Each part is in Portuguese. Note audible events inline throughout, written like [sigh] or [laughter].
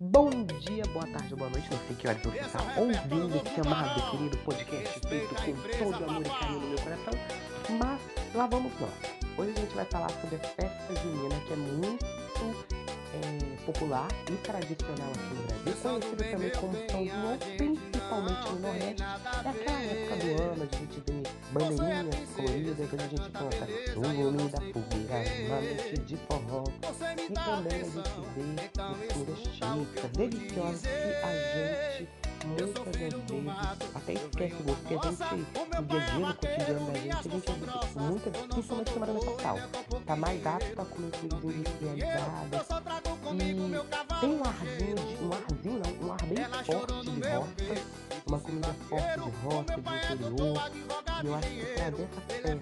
Bom dia, boa tarde, boa noite, não sei que horas você está ouvindo esse amado, querido podcast feito com todo amor e carinho no meu coração, mas lá vamos nós. Hoje a gente vai falar sobre a festa junina, que é muito é, popular e tradicional aqui no Brasil, conhecida também como São João, principalmente no Nordeste. É aquela época do ano, a gente vê bandeirinhas coloridas, onde a gente canta o nome da fogueira, uma noite de forró. E também a gente vê misturas típicas, deliciosas, que a gente muitas das vezes até esquece o gosto, porque a gente, no dia a dia, no cotidiano da gente, a gente muitas, principalmente semana da Natal, tá mais apto a comer industrializadas e tem um arzinho, de, um arzinho não, um ar bem forte de roça, uma comida forte de roça, de interior, e eu acho que trazer essa festa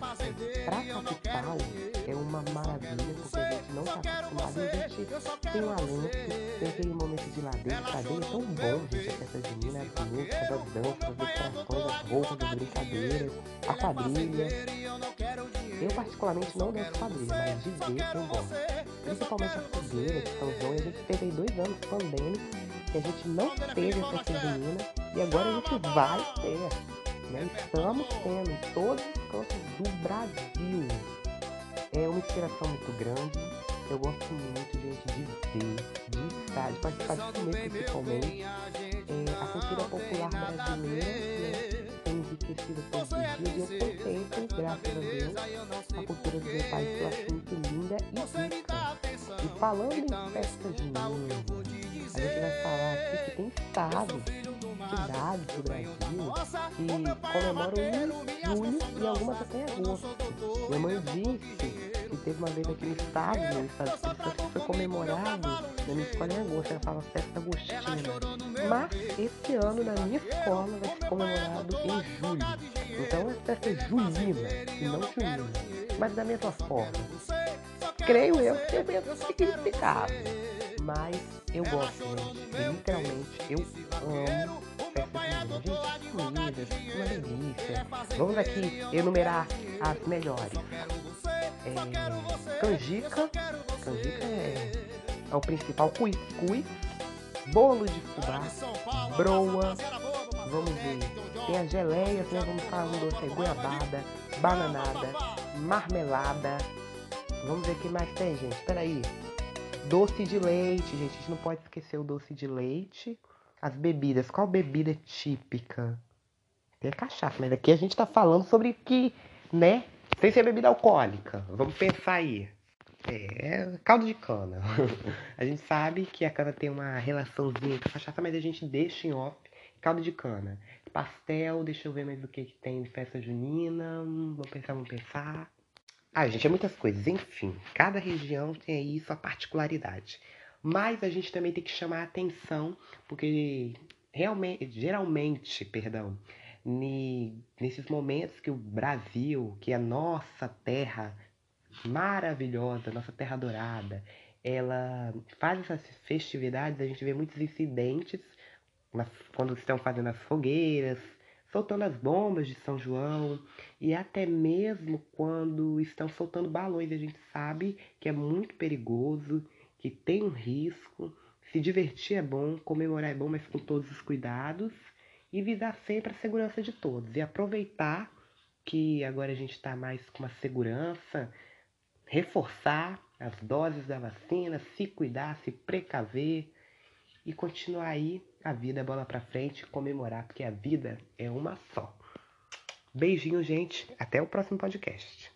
pra capital é uma maravilha, porque a gente não tá acostumado a gente tem um alento, tem aquele momento de ladeira, cadeia, é tão bom, gente, a festa junina, as músicas, as danças, as decorações, as roupas, as brincadeiras, a quadrilha. Eu particularmente não danço quadrilha, mas de ver eu gosto. Principalmente a fogueira de São João, a gente teve aí dois anos pandêmicos que a gente não teve a festa junina e agora a gente vai ter. Né? Estamos tendo em todos os cantos do Brasil. É uma inspiração muito grande. Eu gosto muito, gente, de ver, de estar, de participar de comer principalmente. É, a cultura popular brasileira né, tem enriquecido todos os dias e eu contemplo, graças a Deus, a cultura do meu país que eu acho muito linda e rica. Falando em festa junina, a gente vai falar aqui que tem estado cidades do Brasil que comemoram em julho e algumas até em agosto. Minha mãe disse que teve uma vez aqui no estado, no estado que foi comemorado na minha escola em agosto, ela fala festa agostina. Mas esse ano na minha escola vai ser comemorado em julho. Então é festa julina e não junina. Mas da mesma forma, creio eu tem o mesmo significado. Mas eu gosto, gente. Literalmente, eu amo Gente, comidas, uma delícia. Vamos aqui enumerar as melhores. É, canjica, canjica é, é o principal, cuscuz, bolo de fubá, broa, vamos ver, tem as geleias, né? Vamos falar um doce goiabada, bananada, marmelada, vamos ver o que mais tem, gente, espera aí. Doce de leite, gente, a gente não pode esquecer o doce de leite. As bebidas, qual bebida típica? Tem cachaça, mas aqui a gente tá falando sobre que, né? Sem ser bebida alcoólica. Vamos pensar aí. É, caldo de cana. [laughs] a gente sabe que a cana tem uma relaçãozinha com a cachaça, mas a gente deixa em off caldo de cana. Pastel, deixa eu ver mais o que, que tem de festa junina. Vamos pensar, vamos pensar. Ah, gente, é muitas coisas. Enfim, cada região tem aí sua particularidade. Mas a gente também tem que chamar a atenção, porque realmente, geralmente, perdão, nesses momentos que o Brasil, que é a nossa terra maravilhosa, nossa terra dourada, ela faz essas festividades, a gente vê muitos incidentes quando estão fazendo as fogueiras, soltando as bombas de São João e até mesmo quando estão soltando balões. A gente sabe que é muito perigoso que tem um risco. Se divertir é bom, comemorar é bom, mas com todos os cuidados. E visar sempre a segurança de todos. E aproveitar que agora a gente está mais com uma segurança, reforçar as doses da vacina, se cuidar, se precaver e continuar aí a vida bola para frente, comemorar, porque a vida é uma só. Beijinho, gente. Até o próximo podcast.